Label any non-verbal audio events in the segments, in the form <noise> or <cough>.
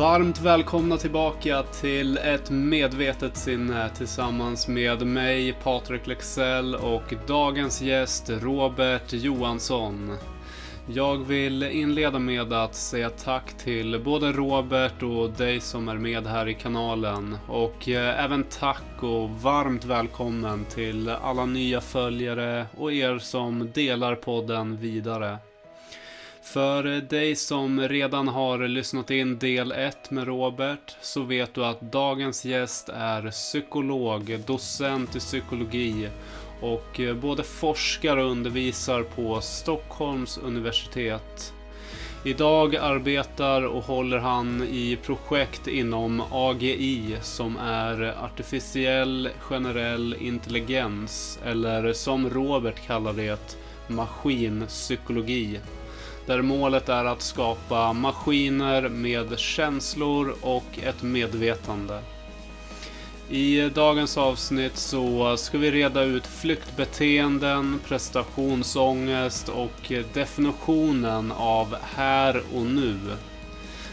Varmt välkomna tillbaka till ett medvetet sinne tillsammans med mig, Patrik Lexell och dagens gäst Robert Johansson. Jag vill inleda med att säga tack till både Robert och dig som är med här i kanalen. Och eh, även tack och varmt välkommen till alla nya följare och er som delar podden vidare. För dig som redan har lyssnat in del 1 med Robert så vet du att dagens gäst är psykolog, docent i psykologi och eh, både forskar och undervisar på Stockholms universitet. Idag arbetar och håller han i projekt inom AGI som är artificiell generell intelligens eller som Robert kallar det maskinpsykologi där målet är att skapa maskiner med känslor och ett medvetande. I dagens avsnitt så ska vi reda ut flyktbeteenden, prestationsångest och definitionen av här och nu.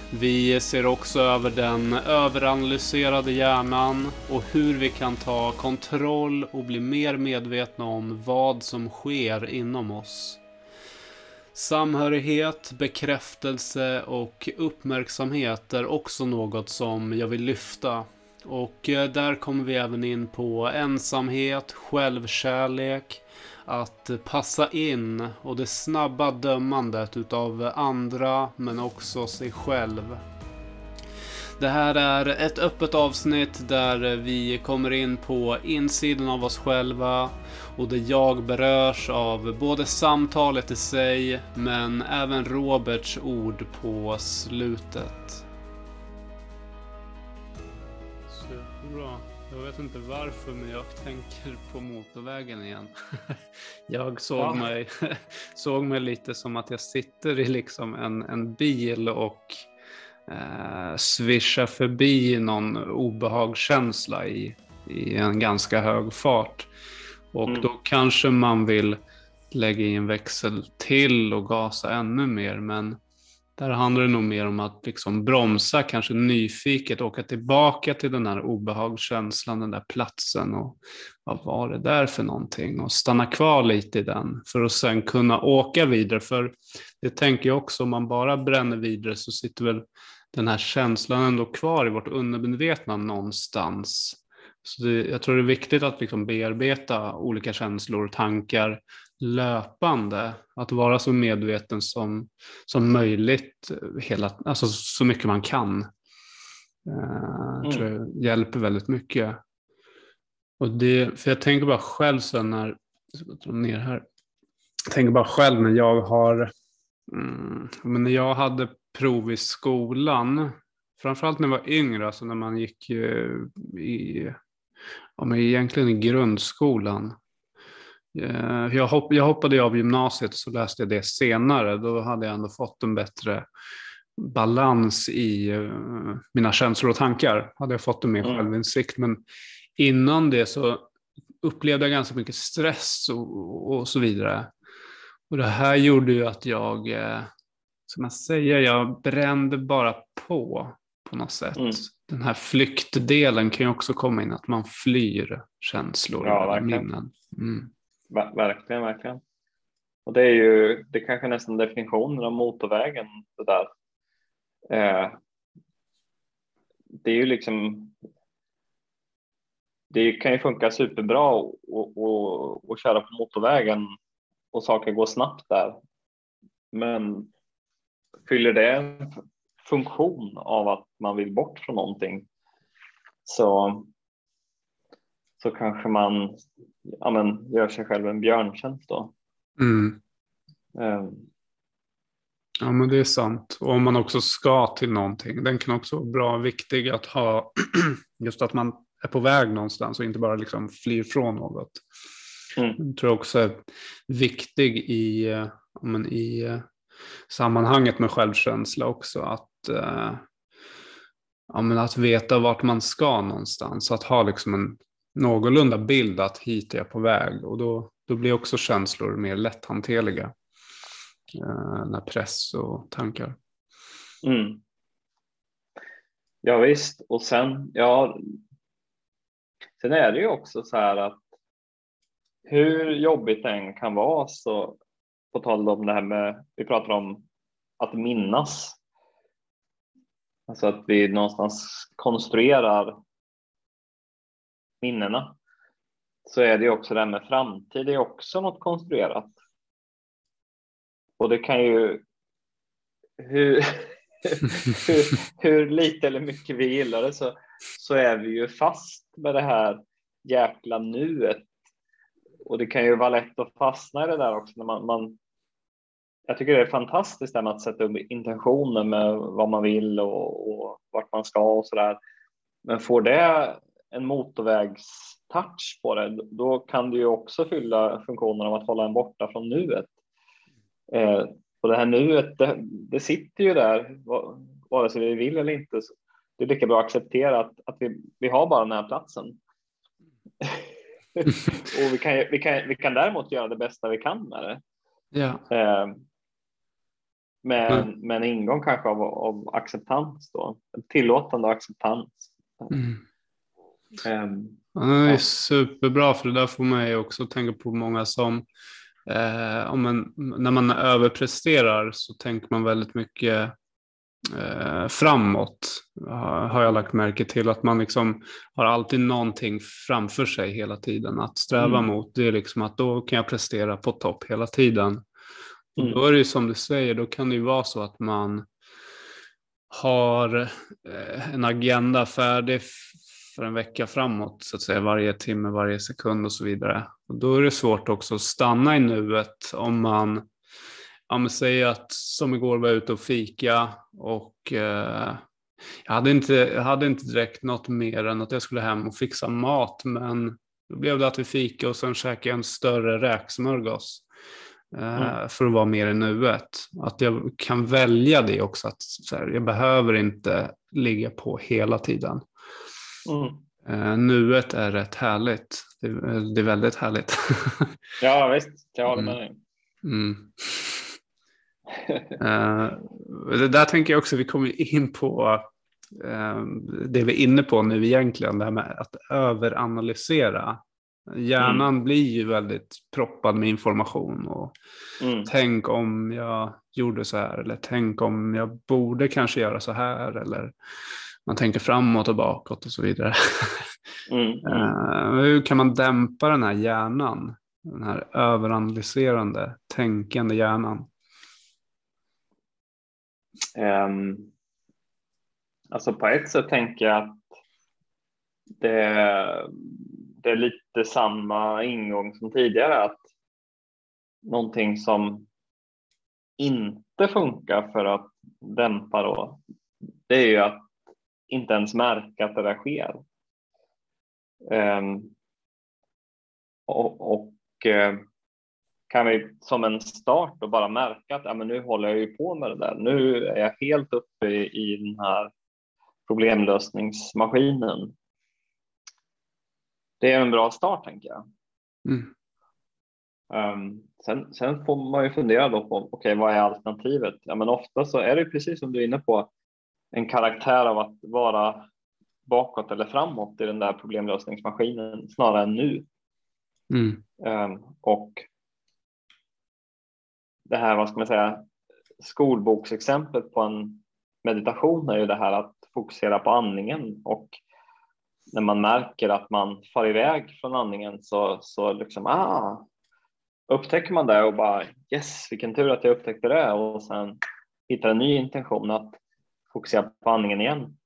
Vi ser också över den överanalyserade hjärnan och hur vi kan ta kontroll och bli mer medvetna om vad som sker inom oss. Samhörighet, bekräftelse och uppmärksamhet är också något som jag vill lyfta. Och eh, där kommer vi även in på ensamhet, självkärlek, att passa in och det snabba dömandet utav andra men också sig själv. Det här är ett öppet avsnitt där vi kommer in på insidan av oss själva och där jag berörs av både samtalet i sig men även Roberts ord på slutet. Superbra. Jag vet inte varför men jag tänker på motorvägen igen. <laughs> jag såg, ja. mig, <laughs> såg mig lite som att jag sitter i liksom en, en bil och eh, svischar förbi någon obehagskänsla i, i en ganska hög fart. Och mm. då kanske man vill lägga in växel till och gasa ännu mer. Men där handlar det nog mer om att liksom bromsa, kanske nyfiket, åka tillbaka till den här obehagskänslan, den där platsen och vad var det där för någonting? Och stanna kvar lite i den för att sen kunna åka vidare. För det tänker jag också, om man bara bränner vidare så sitter väl den här känslan ändå kvar i vårt undermedvetna någonstans. Så det, jag tror det är viktigt att liksom bearbeta olika känslor och tankar löpande. Att vara så medveten som, som möjligt, hela, alltså så mycket man kan. Mm. tror jag hjälper väldigt mycket. Och det, för jag tänker bara själv sen när, jag ner här. Jag tänker bara själv när jag har, mm, men när jag hade prov i skolan, framförallt när jag var yngre, alltså när man gick i ja, men egentligen i grundskolan. Eh, jag, hopp, jag hoppade av gymnasiet och så läste jag det senare. Då hade jag ändå fått en bättre balans i uh, mina känslor och tankar. Hade jag fått en mer mm. självinsikt. Men innan det så upplevde jag ganska mycket stress och, och så vidare. Och det här gjorde ju att jag, eh, som jag säger, jag brände bara på på något sätt. Mm den här flyktdelen kan ju också komma in, att man flyr känslor ja, och minnen. Mm. Ver verkligen, verkligen. Och det är ju, det är kanske nästan definitionen av motorvägen det där. Eh, det är ju liksom, det kan ju funka superbra att köra på motorvägen och saker går snabbt där. Men fyller det en funktion av att man vill bort från någonting så, så kanske man ja, men, gör sig själv en björntjänst då. Mm. Um. Ja men det är sant. Och om man också ska till någonting. Den kan också vara bra och viktig att ha. <clears throat> Just att man är på väg någonstans och inte bara liksom flyr från något. Mm. Jag tror också är viktig i, men, i sammanhanget med självkänsla också. Att eh, ja, men att veta vart man ska någonstans. Att ha liksom en någorlunda bild att hit är jag på väg. Och då, då blir också känslor mer lätthanterliga. Eh, när press och tankar. Mm. Ja, visst, och sen, ja, sen är det ju också så här att hur jobbigt det än kan vara så på tal om det här med, vi pratar om att minnas. Alltså att vi någonstans konstruerar minnena. Så är det också det här med framtid, det är också något konstruerat. Och det kan ju, hur, <laughs> hur, hur, lite eller mycket vi gillar det så, så är vi ju fast med det här jäkla nuet. Och det kan ju vara lätt att fastna i det där också när man, man jag tycker det är fantastiskt det med att sätta upp intentioner med vad man vill och, och vart man ska och så där. Men får det en motorvägstouch på det, då kan det ju också fylla funktionen av att hålla en borta från nuet. Eh, och det här nuet, det, det sitter ju där vare sig vi vill eller inte. Det är lika bra att acceptera att, att vi, vi har bara den här platsen. <laughs> och vi kan, vi, kan, vi kan däremot göra det bästa vi kan med det. Ja. Eh, med, mm. med en ingång kanske av, av acceptans då, tillåtande och acceptans. Mm. Ja, det är ja. superbra för det där får man ju också tänka på många som eh, om man, när man överpresterar så tänker man väldigt mycket eh, framåt har jag lagt märke till att man liksom har alltid någonting framför sig hela tiden att sträva mm. mot. Det är liksom att då kan jag prestera på topp hela tiden. Mm. Då är det ju som du säger, då kan det ju vara så att man har eh, en agenda färdig för en vecka framåt, så att säga, varje timme, varje sekund och så vidare. Och då är det svårt också att stanna i nuet om man, ja men säg att som igår var jag ute och fika och eh, jag, hade inte, jag hade inte direkt något mer än att jag skulle hem och fixa mat, men då blev det att vi fika och sen käkade jag en större räksmörgås. Eh, mm. för att vara mer i nuet. Att jag kan välja det också, att här, jag behöver inte ligga på hela tiden. Mm. Uh, nuet är rätt härligt. Det, det är väldigt härligt. <laughs> ja visst, jag håller med dig. Mm. uh, <laughs> det där tänker jag också, vi kommer in på uh, det vi är inne på nu egentligen, det här med att överanalysera Hjärnan mm. blir ju väldigt proppad med information och mm. tänk om jag gjorde så här eller tänk om jag borde kanske göra så här eller man tänker framåt och bakåt och så vidare. <laughs> Mm. uh, hur kan man dämpa den här hjärnan? Den här överanalyserande, tänkande hjärnan? Um, alltså på ett sätt tänker jag att det det är lite samma ingång som tidigare att någonting som inte funkar för att dämpa då, det är ju att inte ens märka att det där sker. Um, och, och uh, kan vi som en start då bara märka att ja, men nu håller jag ju på med det där. Nu är jag helt uppe i, i den här problemlösningsmaskinen det är en bra start tänker jag. Mm. Um, sen, sen, får man ju fundera då på okay, vad är alternativet? Ja, men ofta så är det precis som du är inne på en karaktär av att vara bakåt eller framåt i den där problemlösningsmaskinen snarare än nu. Mm. Um, och det här, vad ska man säga, skolboksexemplet på en meditation är ju det här att fokusera på andningen och när man märker att man far iväg från andningen så, så liksom, ah, upptäcker man det och bara yes, vilken tur att jag upptäckte det och sen hittar en ny intention att fokusera på andningen igen.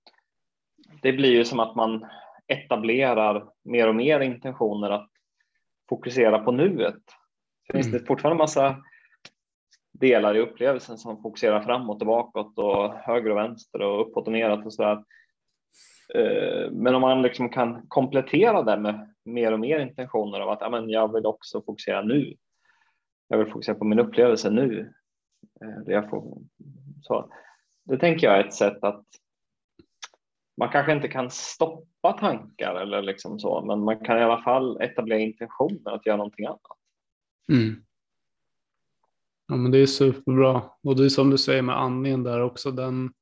Det blir ju som att man etablerar mer och mer intentioner att fokusera på nuet. Finns mm. det fortfarande massa delar i upplevelsen som fokuserar framåt och bakåt och höger och vänster och uppåt och neråt och så där. Eh, men om man liksom kan komplettera det med mer och mer intentioner av att ja, jag vill också fokusera nu. Jag vill fokusera på min upplevelse nu. Eh, det, jag får, så, det tänker jag är ett sätt att man kanske inte kan stoppa tankar eller liksom så, men man kan i alla fall etablera intentioner att göra någonting annat. Mm. Ja, men det är superbra. Och det är som du säger med andningen där också, den,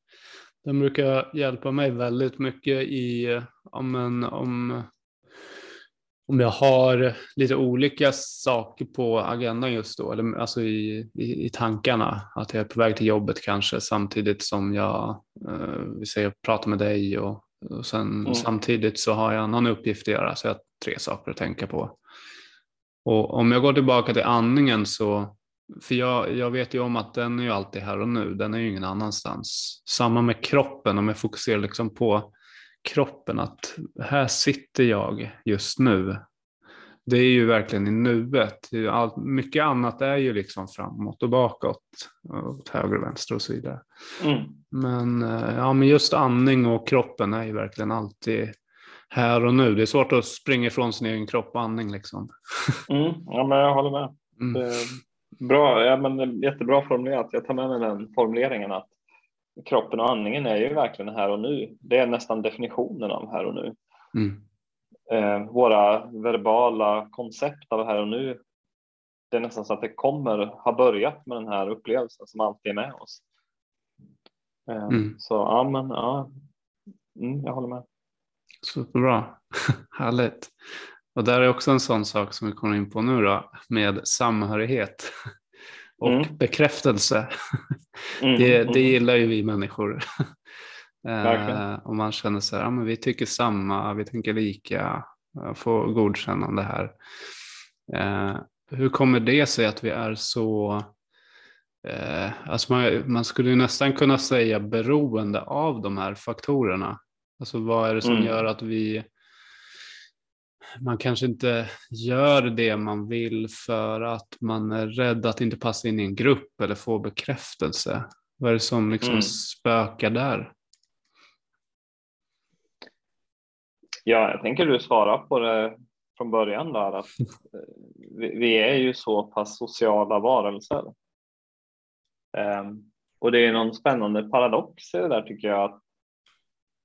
Den brukar hjälpa mig väldigt mycket i ja, men, om, om jag har lite olika saker på agendan just då, eller alltså i, i, i tankarna. Att jag är på väg till jobbet kanske samtidigt som jag eh, vi säger, pratar med dig och, och sen mm. samtidigt så har jag annan uppgift att göra så jag har tre saker att tänka på. Och om jag går tillbaka till andningen så för jag, jag vet ju om att den är ju alltid här och nu, den är ju ingen annanstans. Samma med kroppen, om jag fokuserar liksom på kroppen, att här sitter jag just nu. Det är ju verkligen i nuet. Allt, mycket annat är ju liksom framåt och bakåt, åt höger och vänster och så vidare. Mm. Men, eh, ja, men just andning och kroppen är ju verkligen alltid här och nu. Det är svårt att springa ifrån sin egen kropp och andning liksom. <laughs> Mm, ja, men jag håller med. Mm. Bra, ja, men jättebra formulerat. Jag tar med mig den formuleringen att kroppen och andningen är ju verkligen här och nu. Det är nästan definitionen av här och nu. Mm. Eh, våra verbala koncept av här och nu. Det är nästan så att det kommer ha börjat med den här upplevelsen som alltid är med oss. Eh, mm. Så ja, men ja, mm, jag håller med. Superbra, <laughs> härligt. Och där är också en sån sak som vi kommer in på nu då, med samhörighet <laughs> och mm. bekräftelse. <laughs> Mm. Det, det gillar ju vi människor. <laughs> eh, och man känner så här, ja, men vi tycker samma, vi tänker lika, få godkännande här. Eh, hur kommer det sig att vi är så, eh, alltså man, man skulle nästan kunna säga beroende av de här faktorerna. Alltså vad är det som mm. gör att vi man kanske inte gör det man vill för att man är rädd att inte passa in i en grupp eller få bekräftelse. Vad är det som liksom mm. spökar där? Ja, jag tänker du svara på det från början där att vi är ju så pass sociala varelser. Um, och det är någon spännande paradox i det där tycker jag att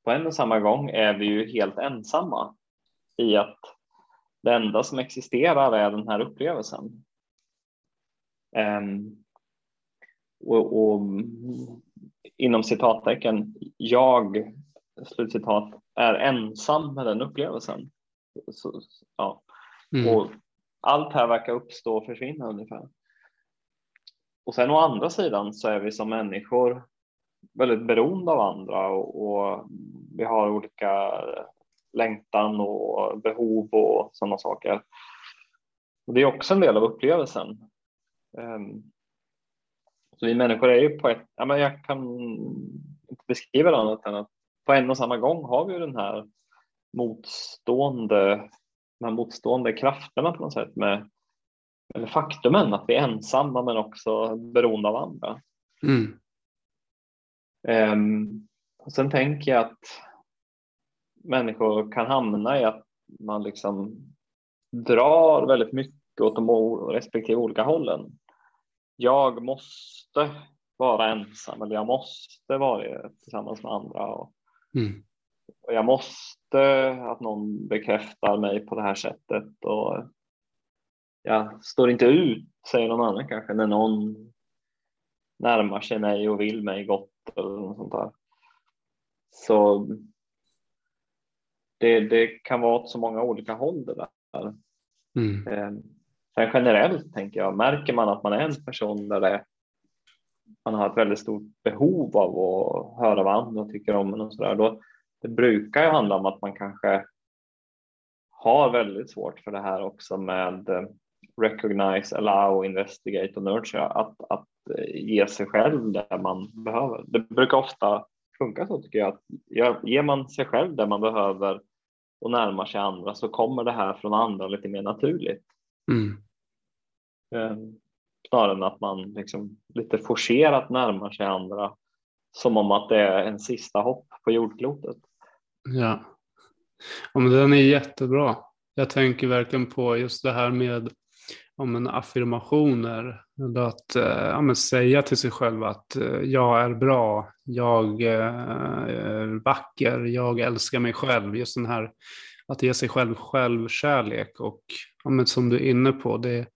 på en och samma gång är vi ju helt ensamma i att det enda som existerar är den här upplevelsen. Um, och, och, inom citattecken, jag, slutcitat, är ensam med den upplevelsen. Så, ja. Mm. Och allt här verkar uppstå och försvinna ungefär. Och sen å andra sidan så är vi som människor väldigt beroende av andra och, och vi har olika längtan och behov och sådana saker. Och det är också en del av upplevelsen. Ehm, så vi människor är ju på ett, ja, men jag kan inte beskriva det annat än att på en och samma gång har vi den här motstående, de här motstående krafterna på något sätt med eller faktumen att vi är ensamma men också beroende av andra. Mm. Um, och sen tänker jag att människor kan hamna i att man liksom drar väldigt mycket åt de respektive olika hållen. Jag måste vara ensam eller jag måste vara tillsammans med andra. Och, mm. och jag måste att någon bekräftar mig på det här sättet och jag står inte ut, säger någon annan kanske, när någon närmar sig mig och vill mig gott eller något sånt där. Så det, det kan vara åt så många olika håll det där. Mm. Eh, sen generellt tänker jag, märker man att man är en person där det, man har ett väldigt stort behov av att höra vad andra tycker om en och sådär, då det brukar ju handla om att man kanske har väldigt svårt för det här också med eh, recognize, allow, investigate och nurture, att, att ge sig själv det man behöver. Det brukar ofta funka så tycker jag, att ger man sig själv det man behöver och närmar sig andra så kommer det här från andra lite mer naturligt. Mm. Ehm, snarare än att man liksom lite forcerat närmar sig andra som om att det är en sista hopp på jordklotet. Ja, ja men den är jättebra. Jag tänker verkligen på just det här med om en affirmationer. Att eh, ja, säga till sig själv att eh, jag är bra, jag eh, är vacker, jag älskar mig själv. Just den här att ge sig själv självkärlek och ja, som du är inne på, det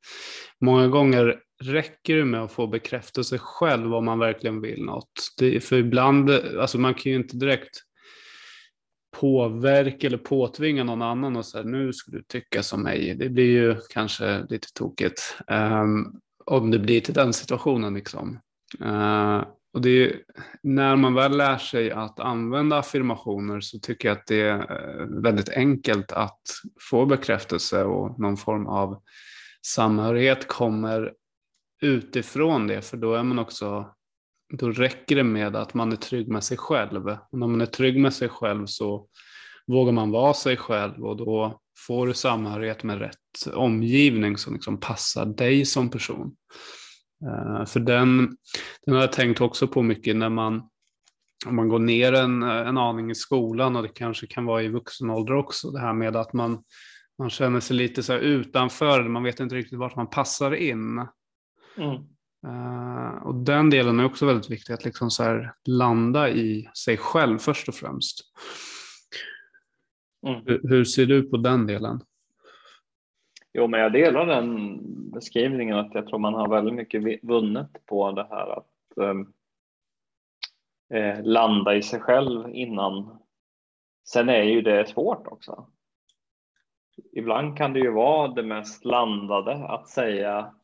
många gånger räcker det med att få bekräftelse själv om man verkligen vill något? Det, för ibland, alltså man kan ju inte direkt påverka eller påtvinga någon annan och säga nu ska du tycka som mig. Det blir ju kanske lite tokigt um, om det blir till den situationen. Liksom. Uh, och det är, när man väl lär sig att använda affirmationer så tycker jag att det är eh, väldigt enkelt att få bekräftelse och någon form av samhörighet kommer utifrån det, för då är man också då räcker det med att man är trygg med sig själv. Och när man är trygg med sig själv så vågar man vara sig själv och då får du samhörighet med rätt omgivning som liksom passar dig som person. Uh, för den, den har jag tänkt också på mycket när man, om man går ner en, en aning i skolan och det kanske kan vara i vuxen ålder också, det här med att man, man känner sig lite så utanför, man vet inte riktigt vart man passar in. Mm. Uh, och den delen är också väldigt viktig, att liksom så landa i sig själv först och främst. Mm. Hur, hur, ser du på den delen? Jo, men jag delar den beskrivningen att jag tror man har väldigt mycket vunnet på det här att um, eh, landa i sig själv innan. Sen är ju det svårt också. Ibland kan det ju vara det mest landade att säga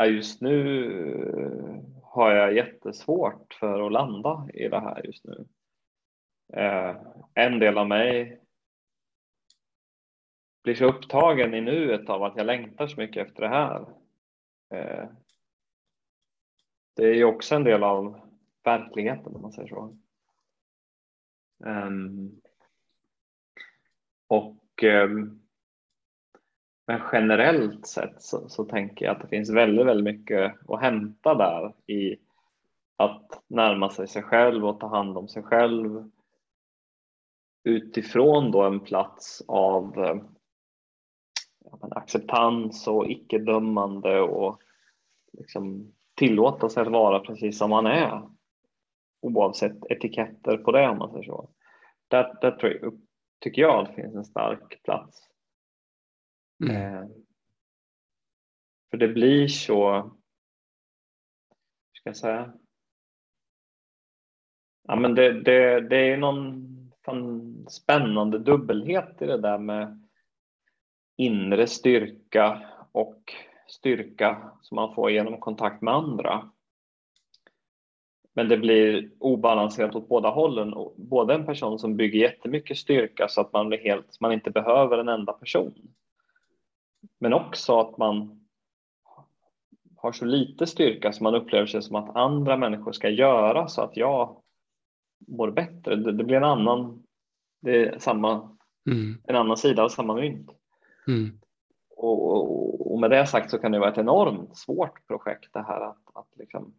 Ja, just nu har jag jättesvårt för att landa i det här just nu. Eh, en del av mig blir så upptagen i nuet av att jag längtar så mycket efter det här. Eh, det är ju också en del av verkligheten om man säger så. Ehm, och ehm, men generellt sett så, så, tänker jag att det finns väldigt, väldigt mycket att hämta där i att närma sig sig själv och ta hand om sig själv utifrån då en plats av ja, acceptans och icke-dömande och liksom tillåta sig att vara precis som man är oavsett etiketter på det om man säger så. Där, där tror jag, tycker jag att det finns en stark plats Mm. Eh, för det blir så, hur ska jag säga? Ja, men det, det, det är någon spännande dubbelhet i det där med inre styrka och styrka som man får genom kontakt med andra. Men det blir obalanserat åt båda hållen. Både en person som bygger jättemycket styrka så att man blir helt, man inte behöver en enda person. Men också att man har så lite styrka som man upplever sig som att andra människor ska göra så att jag mår bättre. Det, det blir en annan, det är samma, mm. en annan sida av samma mynt. Mm. Och, och, och, med det sagt så kan det vara ett enormt svårt projekt det här att, att liksom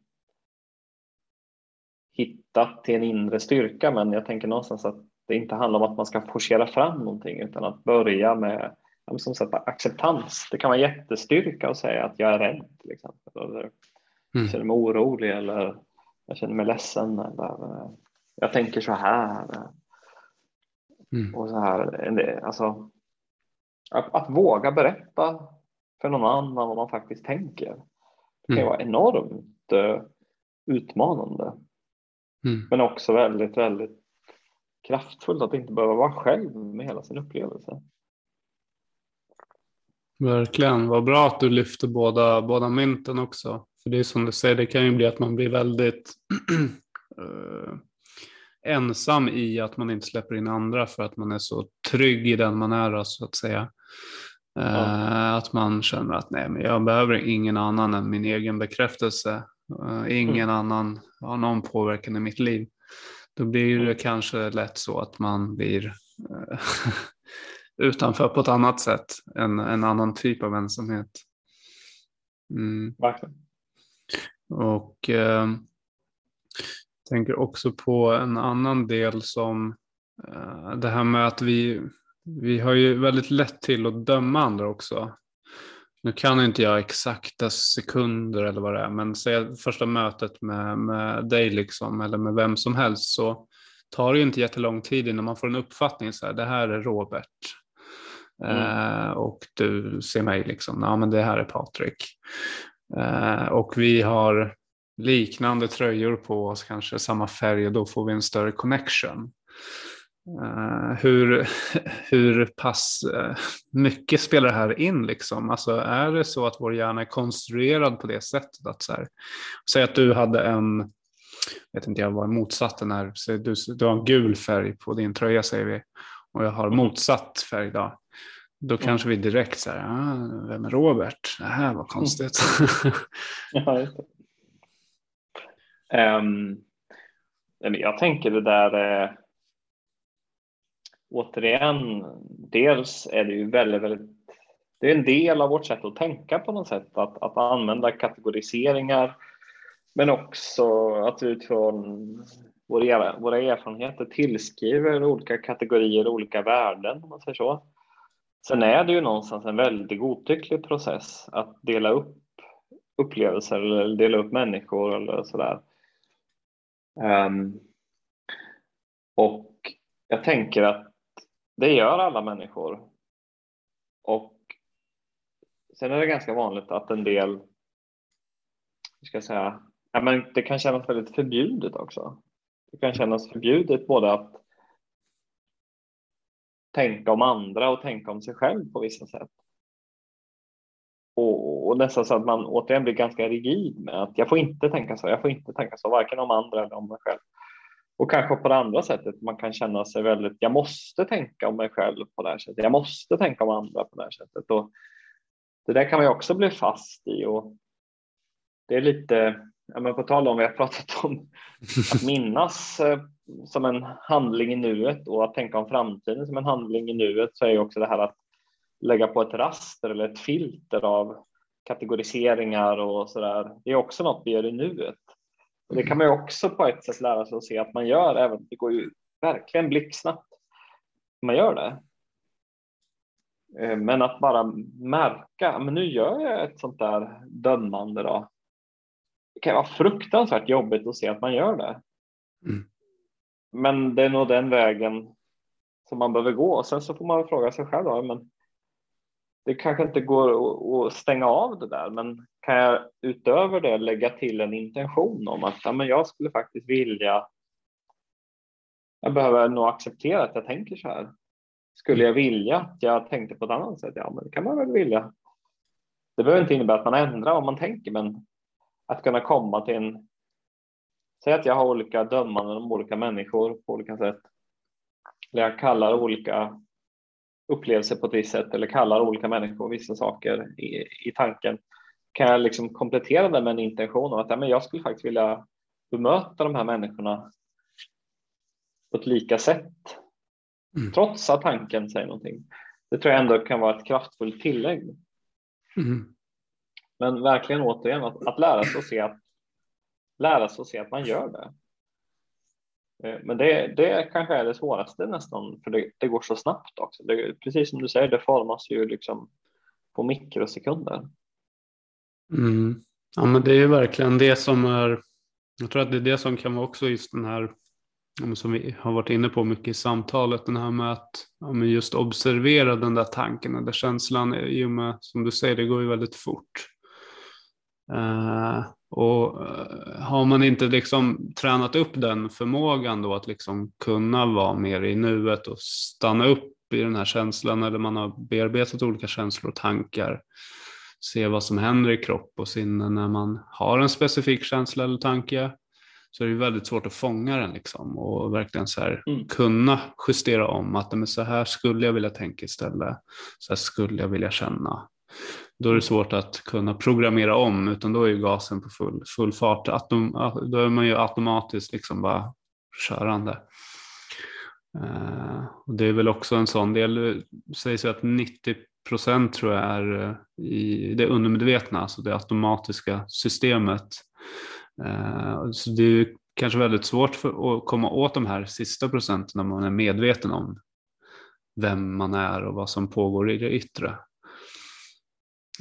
hitta till en inre styrka. Men jag tänker någonstans att det inte handlar om att man ska forcera fram någonting utan att börja med som sagt, acceptans. Det kan vara jättestyrka att säga att jag är rädd till exempel. Eller mm. jag känner mig orolig eller jag känner mig ledsen eller eh, jag tänker så här. Mm. Och så här. Alltså, att, att, våga berätta för någon annan vad man faktiskt tänker. Det kan mm. vara enormt uh, utmanande. Mm. Men också väldigt, väldigt kraftfullt att inte behöva vara själv med hela sin upplevelse. Verkligen, vad bra att du lyfter båda, båda mynten också. För det är som du säger, det kan ju bli att man blir väldigt uh, <clears throat> ensam i att man inte släpper in andra för att man är så trygg i den man är så att säga. Ja. Att man känner att nej, men jag behöver ingen annan än min egen bekräftelse. Uh, ingen mm. annan har någon påverkan i mitt liv. Då blir det mm. kanske lätt så att man blir <laughs> utanför på ett annat sätt, en, en annan typ av ensamhet. Mm. Och eh, tänker också på en annan del som eh, det här med att vi, vi har ju väldigt lätt till att döma andra också. Nu kan inte jag exakta sekunder eller vad det är, men säg första mötet med, med dig liksom, eller med vem som helst så tar det ju inte jättelång tid innan man får en uppfattning så här, det här är Robert. Mm. och du ser mig liksom, ja men det här är Patrik. och vi har liknande tröjor på oss, kanske samma färg och då får vi en större connection. Uh, hur, <laughs> hur pass uh, mycket spelar det här in? Liksom? Alltså, är det så att vår hjärna är konstruerad på det sättet? att så här, Säg att du hade en, vet inte jag vad motsatsen är, så du, du har en gul färg på din tröja säger vi och jag har mm. motsatt färg då. Då mm. kanske vi direkt säger, ah, vem är Robert? Det här var konstigt. <laughs> ja, um, Ehm, jag tänker det där eh, återigen, dels är det ju väldigt, väldigt det är en del av vårt sätt att tänka på något sätt, att, att använda kategoriseringar, men också att utifrån våra, våra erfarenheter tillskriver olika kategorier olika värden, om man säger så. Sen är det ju någonstans en väldigt godtycklig process att dela upp upplevelser eller dela upp människor eller sådär. Um, och jag tänker att det gör alla människor. Och sen är det ganska vanligt att en del, hur ska jag säga, ja, men det kan kännas väldigt förbjudet också. Det kan kännas förbjudet både att tänka om andra och tänka om sig själv på vissa sätt. Och, och nästan så att man återigen blir ganska rigid med att jag får inte tänka så, jag får inte tänka så, varken om andra eller om mig själv. Och kanske på det andra sättet, man kan känna sig väldigt, jag måste tänka om mig själv på det här sättet, jag måste tänka om andra på det här sättet. Och det där kan man ju också bli fast i och det är lite, ja men på tal om, vi har pratat om <laughs> att minnas eh, som en handling i nuet och att tänka om framtiden som en handling i nuet så är ju också det här att lägga på ett raster eller ett filter av kategoriseringar och så där. Det är också något vi gör i nuet. Och det kan man ju också på ett sätt lära sig att se att man gör, även det går ju verkligen blixtsnabbt. Man gör det. Eh, men att bara märka, men nu gör jag ett sånt där dömande då. Det kan vara fruktansvärt jobbigt att se att man gör det. Mm. Men det är nog den vägen som man behöver gå och sen så får man fråga sig själv då, men det kanske inte går att stänga av det där, men kan jag utöver det lägga till en intention om att ja, men jag skulle faktiskt vilja. Jag behöver nog acceptera att jag tänker så här. Skulle jag vilja att jag tänkte på ett annat sätt? Ja, men det kan man väl vilja. Det behöver inte innebära att man ändrar vad man tänker, men att kunna komma till en. Säg att jag har olika dömanden om olika människor på olika sätt. Eller jag kallar olika upplevelser på ett visst sätt eller kallar olika människor vissa saker i, i tanken kan jag liksom komplettera det med en intention om att ja, men jag skulle faktiskt vilja bemöta de här människorna på ett lika sätt mm. trots att tanken säger någonting. Det tror jag ändå kan vara ett kraftfullt tillägg. Mm. Men verkligen återigen att, att lära sig att se att lära sig att se att man gör det. Eh, men det, det kanske är det svåraste nästan, för det, det går så snabbt också. Det, precis som du säger, det formas ju liksom på mikrosekunder. Mm. Ja, men det är ju verkligen det som är, jag tror att det är det som kan vara också just den här, som vi har varit inne på mycket i samtalet, den här med att ja, just observera den där tanken, eller känslan, i och med, som du säger, det går ju väldigt fort. Uh, och uh, har man inte liksom tränat upp den förmågan då att liksom kunna vara mer i nuet och stanna upp i den här känslan eller man har bearbetat olika känslor och tankar, se vad som händer i kropp och sinne när man har en specifik känsla eller tanke, så är det väldigt svårt att fånga den liksom och verkligen så här, mm. kunna justera om att men så här skulle jag vilja tänka istället, så här skulle jag vilja känna då är det svårt att kunna programmera om utan då är ju gasen på full, full fart. Atom, då är man ju automatiskt liksom bara körande. Uh, och det är väl också en sån del, det sägs ju att 90 procent tror jag är eh, i det undermedvetna, alltså det automatiska systemet. Uh, så det är kanske väldigt svårt för, att komma åt de här sista procenten när man är medveten om vem man är och vad som pågår i det yttre.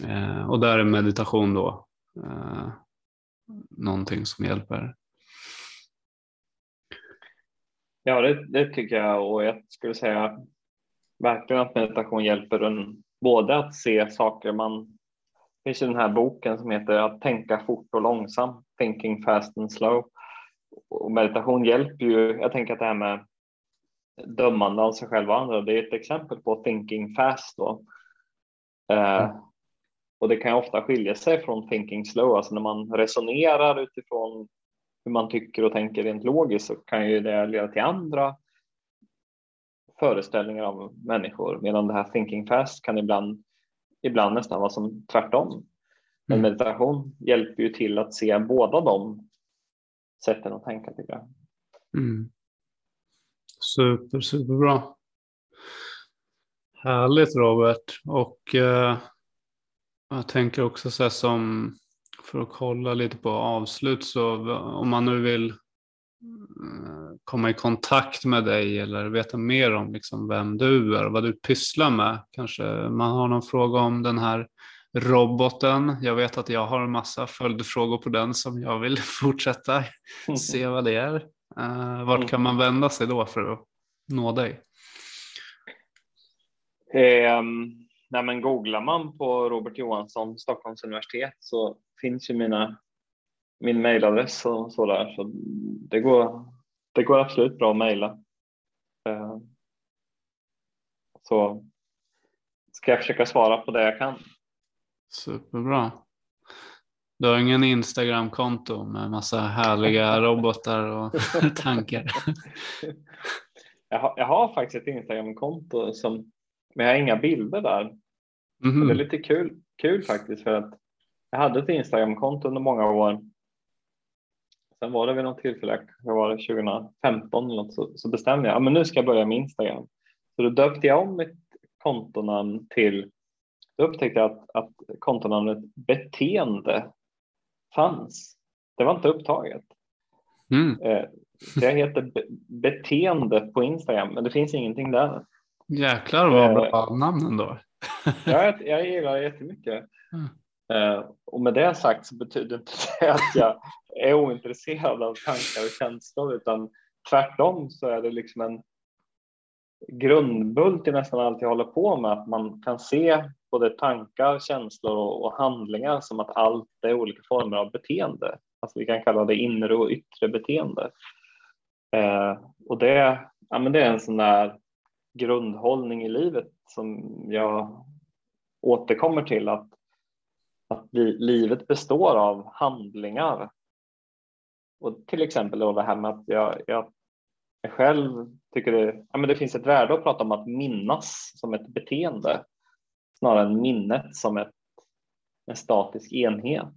Eh, och där är meditation då eh, någonting som hjälper. Ja, det, det, tycker jag och jag skulle säga verkligen att meditation hjälper en både att se saker man det finns ju den här boken som heter Att tänka fort och långsamt, Thinking fast and slow. Och meditation hjälper ju, jag tänker att det här med dömande av sig själv och andra, det är ett exempel på thinking fast då. Eh, mm. Och det kan ofta skilja sig från thinking slow, alltså när man resonerar utifrån hur man tycker och tänker rent logiskt så kan ju det leda till andra föreställningar av människor medan det här thinking fast kan ibland, ibland nästan vara som tvärtom. Men mm. meditation hjälper ju till att se båda de sätten att tänka tycker jag. Mm. Super, superbra. Härligt Robert. Och eh, jag tänker också så här som för att kolla lite på avslut så om man nu vill Eh, komma i kontakt med dig eller veta mer om liksom vem du är och vad du pysslar med. Kanske man har någon fråga om den här roboten. Jag vet att jag har en massa följdfrågor på den som jag vill <laughs> fortsätta <laughs> se vad det är. Uh, vart kan man vända sig då för att nå dig? Um, nej men googlar man på Robert Johansson, Stockholms universitet så finns ju mina min mejladress och så där. Så det går, det går absolut bra att mejla. Eh, så ska jag försöka svara på det jag kan. Superbra. Du har ingen Instagramkonto med massa härliga <laughs> robotar och <laughs> tankar? Jag har, jag har faktiskt ett Instagramkonto som, men jag har inga bilder där. Mm. Det är lite kul, kul faktiskt för att jag hade ett Instagramkonto under många år Sen var det vid något tillfälle, jag var det 2015 eller något, så, så bestämde jag att nu ska jag börja med Instagram. Så då döpte jag om mitt kontonamn till, då upptäckte jag att, att kontonamnet beteende fanns. Det var inte upptaget. Mm. Eh, jag heter be beteende på Instagram, men det finns ingenting där. Jäklar vad bra eh, namn ändå. jag, jag gillar det jättemycket. Mm. Eh, och med det sagt så betyder inte det att jag är ointresserad av tankar och känslor utan tvärtom så är det liksom en grundbult i nästan allt jag håller på med att man kan se både tankar, känslor och, handlingar som att allt är olika former av beteende. Alltså vi kan kalla det inre och yttre beteende. Eh, och det, ja, men det är en sån där grundhållning i livet som jag återkommer till att att vi, livet består av handlingar. Och till exempel då det här med att jag, jag, jag själv tycker det, ja, men det finns ett värde att prata om att minnas som ett beteende snarare än minnet som ett, en statisk enhet.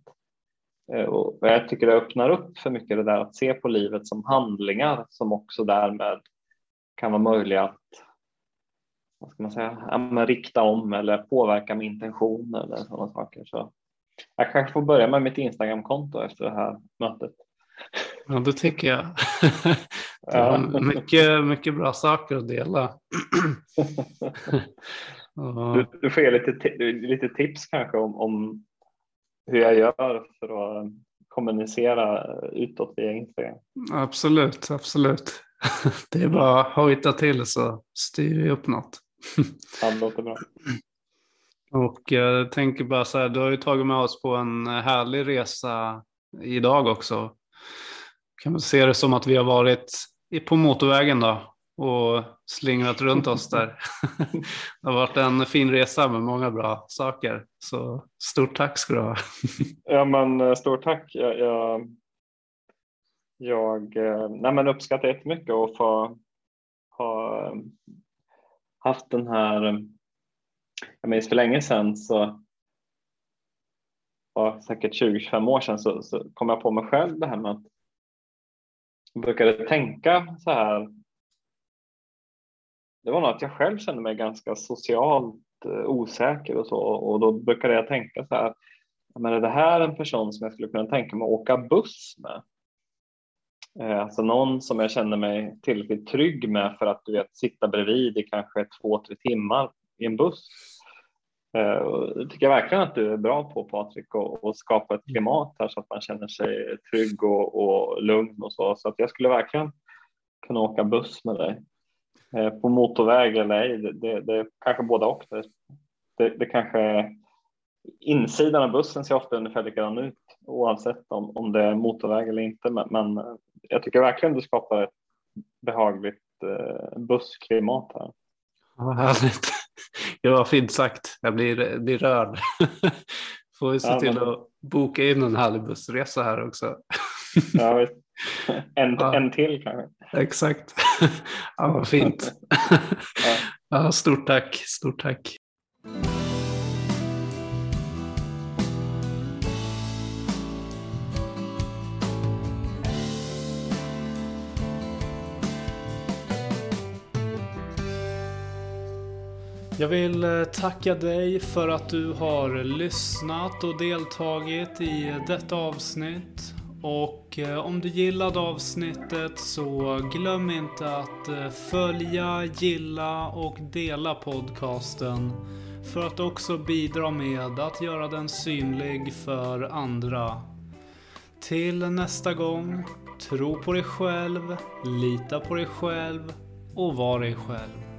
Eh, och jag tycker det öppnar upp för mycket det där att se på livet som handlingar som också därmed kan vara möjliga att vad ska man säga, ja, rikta om eller påverka med intention eller sådana saker. Så jag kanske får börja med mitt Instagramkonto efter det här mötet. Ja, det tycker jag. <laughs> Du har mycket, mycket bra saker att dela. <laughs> du, du får ge lite, lite tips kanske om, om hur jag gör för att kommunicera utåt via Instagram. Absolut, absolut. <laughs> Det är bara att hojta till så styr vi upp något. Det låter bra. Och jag tänker bara så här, du har ju tagit med oss på en härlig resa idag också. Kan man se det som att vi har varit på motorvägen då och slingrat runt oss där. <laughs> det har varit en fin resa med många bra saker. Så stort tack ska du ha. <laughs> ja men eh, stort tack. Jag, jag, jag eh, nej, men uppskattar jättemycket att få ha haft den här eh, jag minns för länge sedan så ja, säkert 20-25 år sedan så, så kom jag på mig själv det här med att jag brukade tänka så här. Det var nog att jag själv kände mig ganska socialt eh, osäker och så och då brukade jag tänka så här. Men är det här en person som jag skulle kunna tänka mig att åka buss med? Eh, alltså någon som jag känner mig tillräckligt trygg med för att du vet sitta bredvid i kanske två, tre timmar i en buss. Eh, det tycker jag verkligen att du är bra på Patrik och, skapa ett klimat här så att man känner sig trygg och, och lugn och så. Så att jag skulle verkligen kunna åka buss med dig. Eh, på motorväg eller ej. Det, det, det kanske båda och. Det, det, det kanske insidan av bussen ser ofta ungefär likadan ut oavsett om, om det är motorväg eller inte. Men, men jag tycker verkligen du skapar ett behagligt eh, bussklimat här. Vad härligt. Ja, vad fint sagt. Jag blir, blir rörd. <laughs> Får vi se ja, till men... att boka in en härlig bussresa här också. Ja, <laughs> en, ja. en till kanske. Exakt. <laughs> Ja, vad fint. Ja, stort tack. Stort tack. Jag vill eh, tacka dig för att du har lyssnat och deltagit i detta avsnitt. Och eh, om du gillade avsnittet så glöm inte att eh, följa, gilla och dela podcasten. För att också bidra med att göra den synlig för andra. Till nästa gång, tro på dig själv, lita på dig själv och var dig själv.